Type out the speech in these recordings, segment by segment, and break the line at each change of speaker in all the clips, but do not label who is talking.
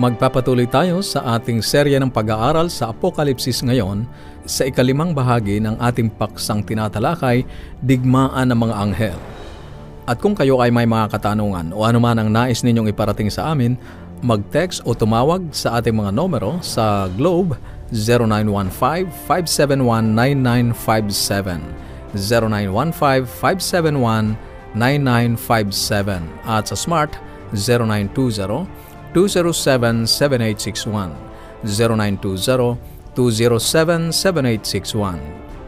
Magpapatuloy tayo sa ating serya ng pag-aaral sa Apokalipsis ngayon sa ikalimang bahagi ng ating paksang tinatalakay, Digmaan ng mga Anghel. At kung kayo ay may mga katanungan o anuman ang nais ninyong iparating sa amin, mag-text o tumawag sa ating mga numero sa Globe 0915-571-9957, 0915-571-9957 at sa Smart 0920 207-7861, 0920-207-7861.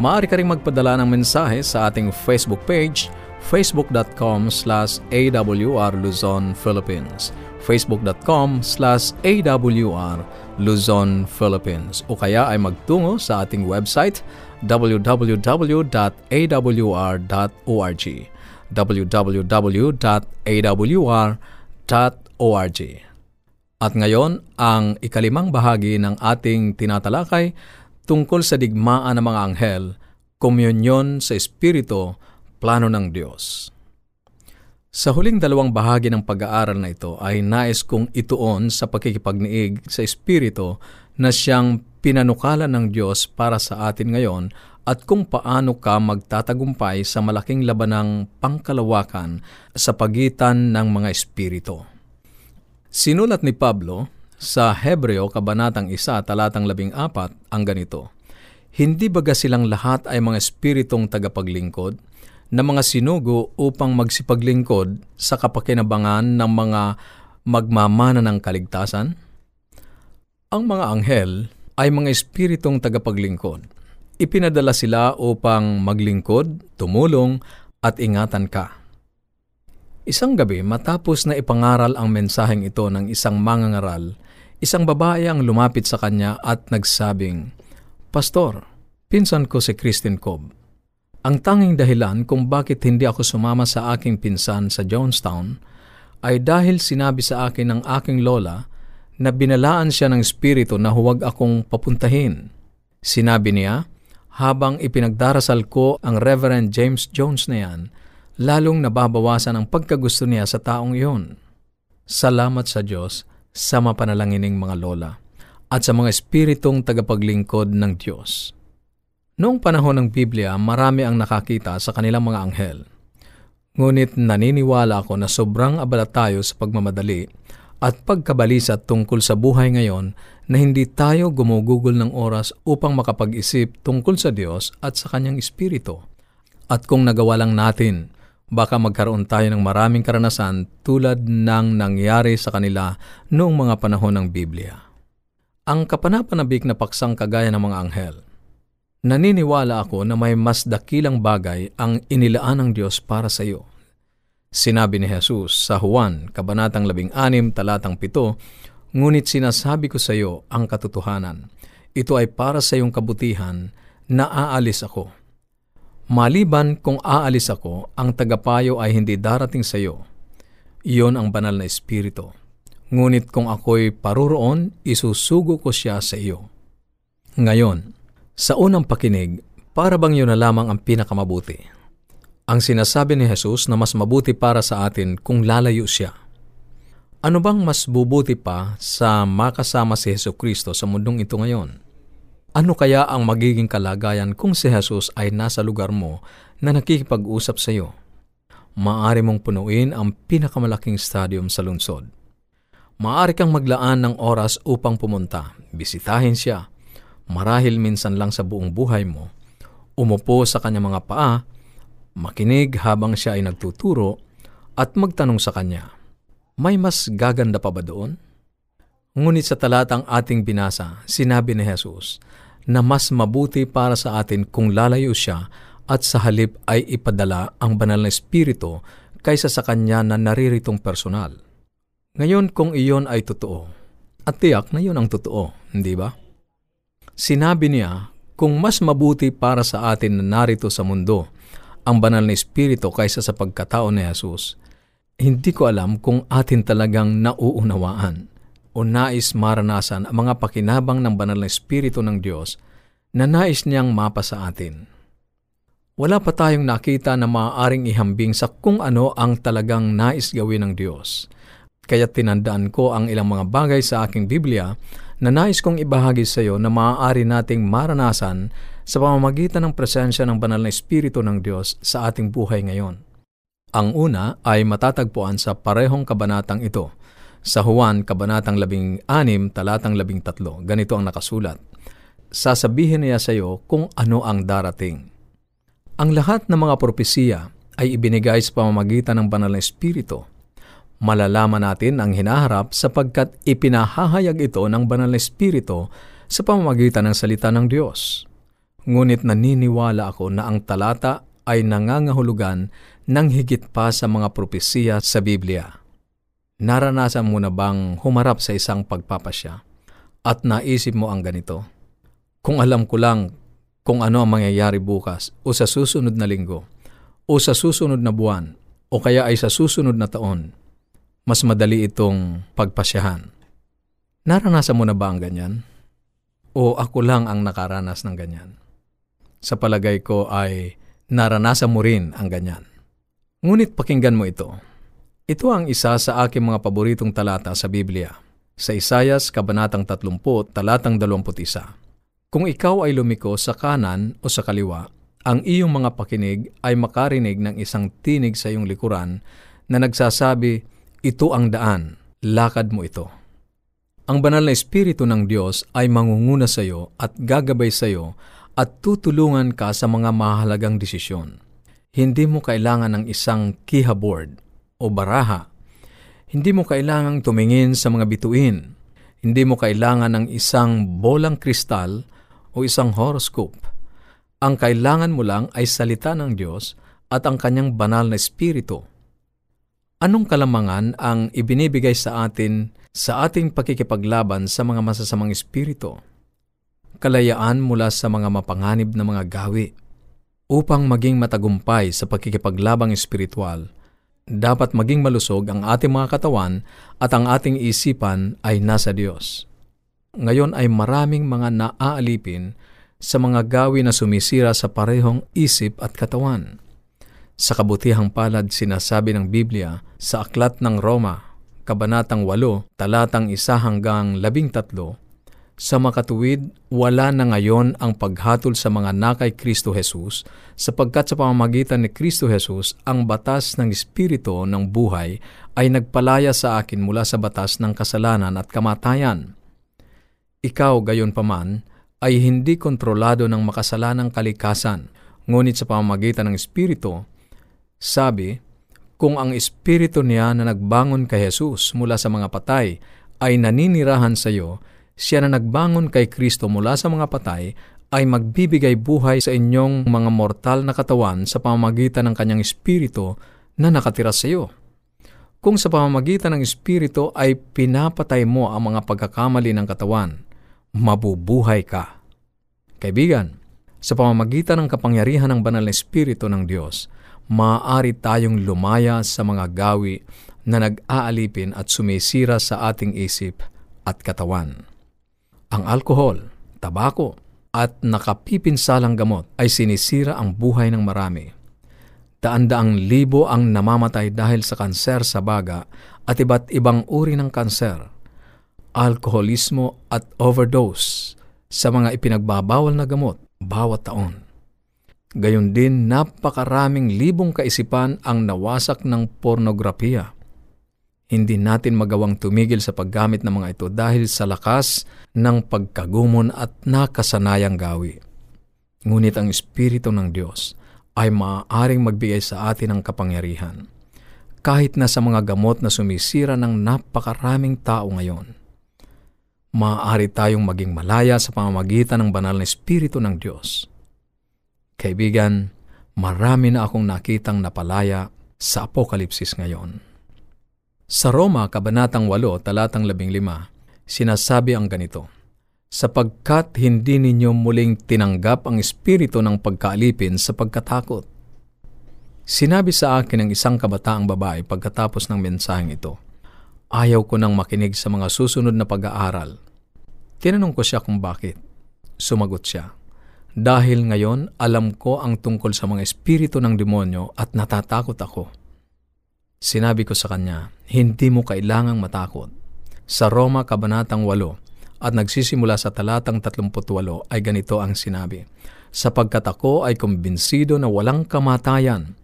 Maaari ka rin magpadala ng mensahe sa ating Facebook page, facebook.com slash awr Luzon, Philippines. Facebook.com slash awr Luzon, Philippines. O kaya ay magtungo sa ating website www.awr.org www.awr.org at ngayon, ang ikalimang bahagi ng ating tinatalakay tungkol sa digmaan ng mga anghel, komunyon sa Espiritu, plano ng Diyos. Sa huling dalawang bahagi ng pag-aaral na ito ay nais kong ituon sa pakikipagniig sa Espiritu na siyang pinanukalan ng Diyos para sa atin ngayon at kung paano ka magtatagumpay sa malaking labanang pangkalawakan sa pagitan ng mga Espiritu. Sinulat ni Pablo sa Hebreo Kabanatang 1 talatang 14 ang ganito, Hindi baga silang lahat ay mga espiritong tagapaglingkod na mga sinugo upang magsipaglingkod sa kapakinabangan ng mga magmamana ng kaligtasan? Ang mga anghel ay mga espiritong tagapaglingkod. Ipinadala sila upang maglingkod, tumulong, at ingatan ka. Isang gabi matapos na ipangaral ang mensaheng ito ng isang mangangaral, isang babae ang lumapit sa kanya at nagsabing, Pastor, pinsan ko si Christine Cobb. Ang tanging dahilan kung bakit hindi ako sumama sa aking pinsan sa Jonestown ay dahil sinabi sa akin ng aking lola na binalaan siya ng espiritu na huwag akong papuntahin. Sinabi niya, habang ipinagdarasal ko ang Reverend James Jones na yan, lalong nababawasan ang pagkagusto niya sa taong iyon. Salamat sa Diyos sa mapanalangin mga lola at sa mga espiritong tagapaglingkod ng Diyos. Noong panahon ng Biblia, marami ang nakakita sa kanilang mga anghel. Ngunit naniniwala ako na sobrang abala tayo sa pagmamadali at pagkabalisa tungkol sa buhay ngayon na hindi tayo gumugugol ng oras upang makapag-isip tungkol sa Diyos at sa Kanyang Espiritu. At kung nagawa lang natin baka magkaroon tayo ng maraming karanasan tulad ng nangyari sa kanila noong mga panahon ng Biblia. Ang kapanapanabik na paksang kagaya ng mga anghel. Naniniwala ako na may mas dakilang bagay ang inilaan ng Diyos para sa iyo. Sinabi ni Jesus sa Juan, Kabanatang 16, talatang 7, Ngunit sinasabi ko sa iyo ang katotohanan. Ito ay para sa iyong kabutihan na aalis ako Maliban kung aalis ako, ang tagapayo ay hindi darating sa iyo. Iyon ang banal na espiritu. Ngunit kung ako'y paruroon, isusugo ko siya sa iyo. Ngayon, sa unang pakinig, para bang yun na lamang ang pinakamabuti? Ang sinasabi ni Jesus na mas mabuti para sa atin kung lalayo siya. Ano bang mas bubuti pa sa makasama si Heso Kristo sa mundong ito ngayon? Ano kaya ang magiging kalagayan kung si Jesus ay nasa lugar mo na nakikipag-usap sa iyo? Maaari mong punuin ang pinakamalaking stadium sa lungsod. Maaari kang maglaan ng oras upang pumunta, bisitahin siya, marahil minsan lang sa buong buhay mo, umupo sa kanyang mga paa, makinig habang siya ay nagtuturo, at magtanong sa kanya, may mas gaganda pa ba doon? Ngunit sa talatang ating binasa, sinabi ni Jesus na mas mabuti para sa atin kung lalayo siya at sa halip ay ipadala ang banal na espiritu kaysa sa kanya na nariritong personal. Ngayon kung iyon ay totoo, at tiyak na iyon ang totoo, hindi ba? Sinabi niya, kung mas mabuti para sa atin na narito sa mundo ang banal na espiritu kaysa sa pagkatao ni Jesus, hindi ko alam kung atin talagang nauunawaan o nais maranasan ang mga pakinabang ng banal na Espiritu ng Diyos na nais niyang mapa sa atin. Wala pa tayong nakita na maaaring ihambing sa kung ano ang talagang nais gawin ng Diyos. Kaya tinandaan ko ang ilang mga bagay sa aking Biblia na nais kong ibahagi sa iyo na maaari nating maranasan sa pamamagitan ng presensya ng banal na Espiritu ng Diyos sa ating buhay ngayon. Ang una ay matatagpuan sa parehong kabanatang ito. Sa Juan, kabanatang 16, talatang 13, ganito ang nakasulat. Sasabihin niya sa iyo kung ano ang darating. Ang lahat ng mga propesiya ay ibinigay sa pamamagitan ng banal na Espiritu malalaman natin ang hinaharap sapagkat ipinahahayag ito ng banal na espiritu sa pamamagitan ng salita ng Diyos. Ngunit naniniwala ako na ang talata ay nangangahulugan ng higit pa sa mga propesiya sa Biblia. Naranasan mo na bang humarap sa isang pagpapasya at naisip mo ang ganito? Kung alam ko lang kung ano ang mangyayari bukas o sa susunod na linggo o sa susunod na buwan o kaya ay sa susunod na taon, mas madali itong pagpasyahan. Naranasan mo na ba ang ganyan? O ako lang ang nakaranas ng ganyan? Sa palagay ko ay naranasan mo rin ang ganyan. Ngunit pakinggan mo ito. Ito ang isa sa aking mga paboritong talata sa Biblia. Sa Isayas, Kabanatang 30, Talatang 21. Kung ikaw ay lumiko sa kanan o sa kaliwa, ang iyong mga pakinig ay makarinig ng isang tinig sa iyong likuran na nagsasabi, ito ang daan, lakad mo ito. Ang banal na Espiritu ng Diyos ay mangunguna sa iyo at gagabay sa iyo at tutulungan ka sa mga mahalagang desisyon. Hindi mo kailangan ng isang keyboard o baraha. Hindi mo kailangang tumingin sa mga bituin. Hindi mo kailangan ng isang bolang kristal o isang horoscope. Ang kailangan mo lang ay salita ng Diyos at ang kanyang banal na Espiritu Anong kalamangan ang ibinibigay sa atin sa ating pakikipaglaban sa mga masasamang espiritu? Kalayaan mula sa mga mapanganib na mga gawi. Upang maging matagumpay sa pakikipaglabang espiritual, dapat maging malusog ang ating mga katawan at ang ating isipan ay nasa Diyos. Ngayon ay maraming mga naaalipin sa mga gawi na sumisira sa parehong isip at katawan. Sa kabutihang palad sinasabi ng Biblia sa Aklat ng Roma, Kabanatang 8, talatang 1 hanggang 13, sa makatuwid, wala na ngayon ang paghatol sa mga nakay Kristo Jesus, sapagkat sa pamamagitan ni Kristo Jesus, ang batas ng Espiritu ng buhay ay nagpalaya sa akin mula sa batas ng kasalanan at kamatayan. Ikaw, gayon paman, ay hindi kontrolado ng makasalanang kalikasan, ngunit sa pamamagitan ng Espiritu, sabi, kung ang espiritu niya na nagbangon kay Jesus mula sa mga patay ay naninirahan sa iyo, siya na nagbangon kay Kristo mula sa mga patay ay magbibigay buhay sa inyong mga mortal na katawan sa pamamagitan ng kanyang espiritu na nakatira sa iyo. Kung sa pamamagitan ng espiritu ay pinapatay mo ang mga pagkakamali ng katawan, mabubuhay ka. Kaibigan, sa pamamagitan ng kapangyarihan ng banal na espiritu ng Diyos, maaari tayong lumaya sa mga gawi na nag-aalipin at sumisira sa ating isip at katawan. Ang alkohol, tabako, at nakapipinsalang gamot ay sinisira ang buhay ng marami. Daan-daang libo ang namamatay dahil sa kanser sa baga at iba't ibang uri ng kanser, alkoholismo at overdose sa mga ipinagbabawal na gamot bawat taon. Gayon din, napakaraming libong kaisipan ang nawasak ng pornografiya. Hindi natin magawang tumigil sa paggamit ng mga ito dahil sa lakas ng pagkagumon at nakasanayang gawi. Ngunit ang Espiritu ng Diyos ay maaaring magbigay sa atin ng kapangyarihan. Kahit na sa mga gamot na sumisira ng napakaraming tao ngayon, maaari tayong maging malaya sa pamamagitan ng banal na Espiritu ng Diyos Kaibigan, marami na akong nakitang napalaya sa Apokalipsis ngayon. Sa Roma, Kabanatang 8, Talatang 15, sinasabi ang ganito, Sapagkat hindi ninyo muling tinanggap ang espiritu ng pagkaalipin sa pagkatakot. Sinabi sa akin ng isang kabataang babae pagkatapos ng mensaheng ito, Ayaw ko nang makinig sa mga susunod na pag-aaral. Tinanong ko siya kung bakit. Sumagot siya, dahil ngayon alam ko ang tungkol sa mga espiritu ng demonyo at natatakot ako. Sinabi ko sa kanya, hindi mo kailangang matakot. Sa Roma Kabanatang 8 at nagsisimula sa talatang 38 ay ganito ang sinabi, Sapagkat ako ay kumbinsido na walang kamatayan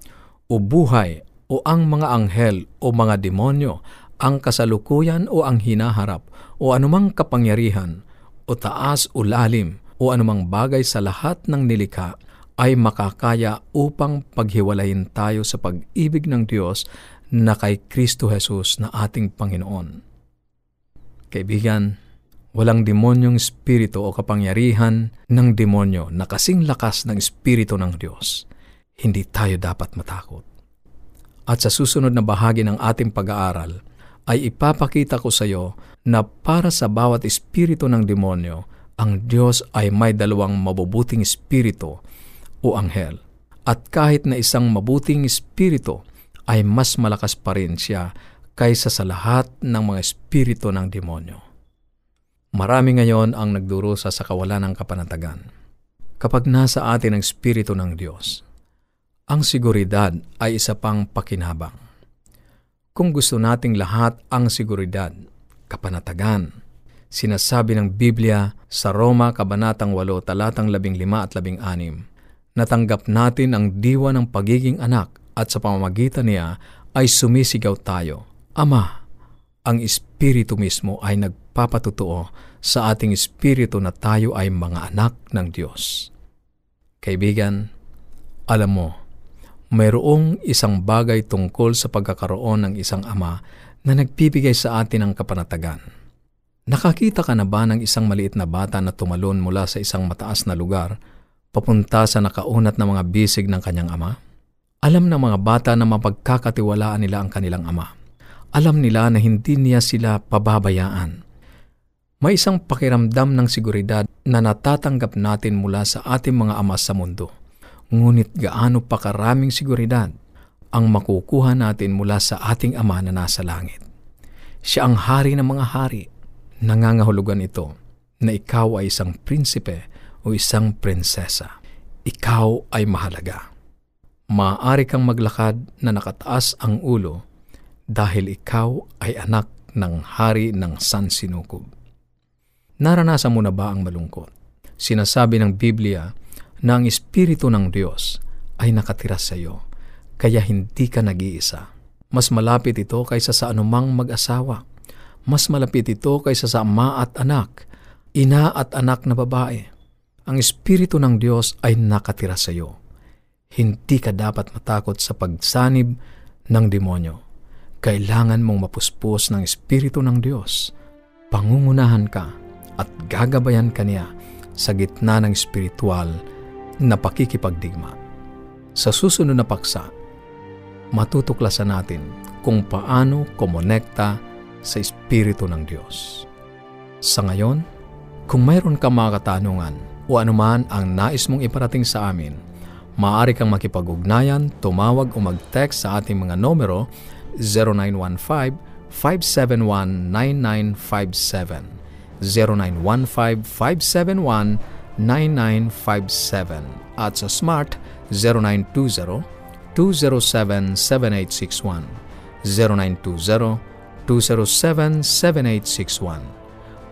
o buhay o ang mga anghel o mga demonyo, ang kasalukuyan o ang hinaharap o anumang kapangyarihan o taas o lalim o anumang bagay sa lahat ng nilikha ay makakaya upang paghiwalayin tayo sa pag-ibig ng Diyos na kay Kristo Jesus na ating Panginoon. Kaibigan, walang demonyong espiritu o kapangyarihan ng demonyo na kasing lakas ng espiritu ng Diyos. Hindi tayo dapat matakot. At sa susunod na bahagi ng ating pag-aaral, ay ipapakita ko sa iyo na para sa bawat espiritu ng demonyo, ang Diyos ay may dalawang mabubuting espiritu o anghel. At kahit na isang mabuting espiritu ay mas malakas pa rin siya kaysa sa lahat ng mga espiritu ng demonyo. Marami ngayon ang nagdurusa sa kawalan ng kapanatagan. Kapag nasa atin ang espiritu ng Diyos, ang seguridad ay isa pang pakinabang. Kung gusto nating lahat ang seguridad, kapanatagan, sinasabi ng Biblia sa Roma Kabanatang 8, talatang 15 at 16, natanggap natin ang diwa ng pagiging anak at sa pamamagitan niya ay sumisigaw tayo, Ama, ang Espiritu mismo ay nagpapatutuo sa ating Espiritu na tayo ay mga anak ng Diyos. Kaibigan, alam mo, mayroong isang bagay tungkol sa pagkakaroon ng isang ama na nagbibigay sa atin ng kapanatagan. Nakakita ka na ba ng isang maliit na bata na tumalon mula sa isang mataas na lugar papunta sa nakaunat na mga bisig ng kanyang ama? Alam ng mga bata na mapagkakatiwalaan nila ang kanilang ama. Alam nila na hindi niya sila pababayaan. May isang pakiramdam ng seguridad na natatanggap natin mula sa ating mga ama sa mundo. Ngunit gaano pa karaming seguridad ang makukuha natin mula sa ating ama na nasa langit. Siya ang hari ng mga hari. Nangangahulugan ito na ikaw ay isang prinsipe o isang prinsesa. Ikaw ay mahalaga. Maaari kang maglakad na nakataas ang ulo dahil ikaw ay anak ng hari ng San Sinukob. Naranasan mo na ba ang malungkot? Sinasabi ng Biblia na ang Espiritu ng Diyos ay nakatira sa iyo, kaya hindi ka nag-iisa. Mas malapit ito kaysa sa anumang mag-asawa. Mas malapit ito kaysa sa ama at anak, ina at anak na babae ang Espiritu ng Diyos ay nakatira sa iyo. Hindi ka dapat matakot sa pagsanib ng demonyo. Kailangan mong mapuspos ng Espiritu ng Diyos. Pangungunahan ka at gagabayan ka niya sa gitna ng espiritual na pakikipagdigma. Sa susunod na paksa, matutuklasan natin kung paano kumonekta sa Espiritu ng Diyos. Sa ngayon, kung mayroon ka mga katanungan o anuman ang nais mong iparating sa amin, maaari kang makipag-ugnayan, tumawag o mag-text sa ating mga numero 0915-571-9957, 0915-571-9957, at sa Smart 0920-207-7861, 0920-207-7861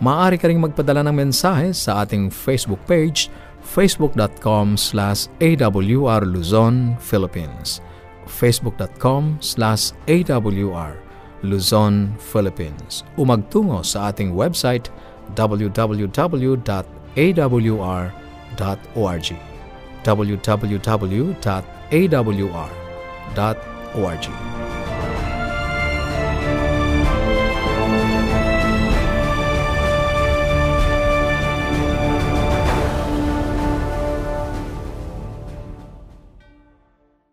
maaari ka ring magpadala ng mensahe sa ating Facebook page, facebook.com slash awr Luzon, Philippines. facebook.com slash awr Luzon, Philippines. Umagtungo sa ating website www.awr.org www.awr.org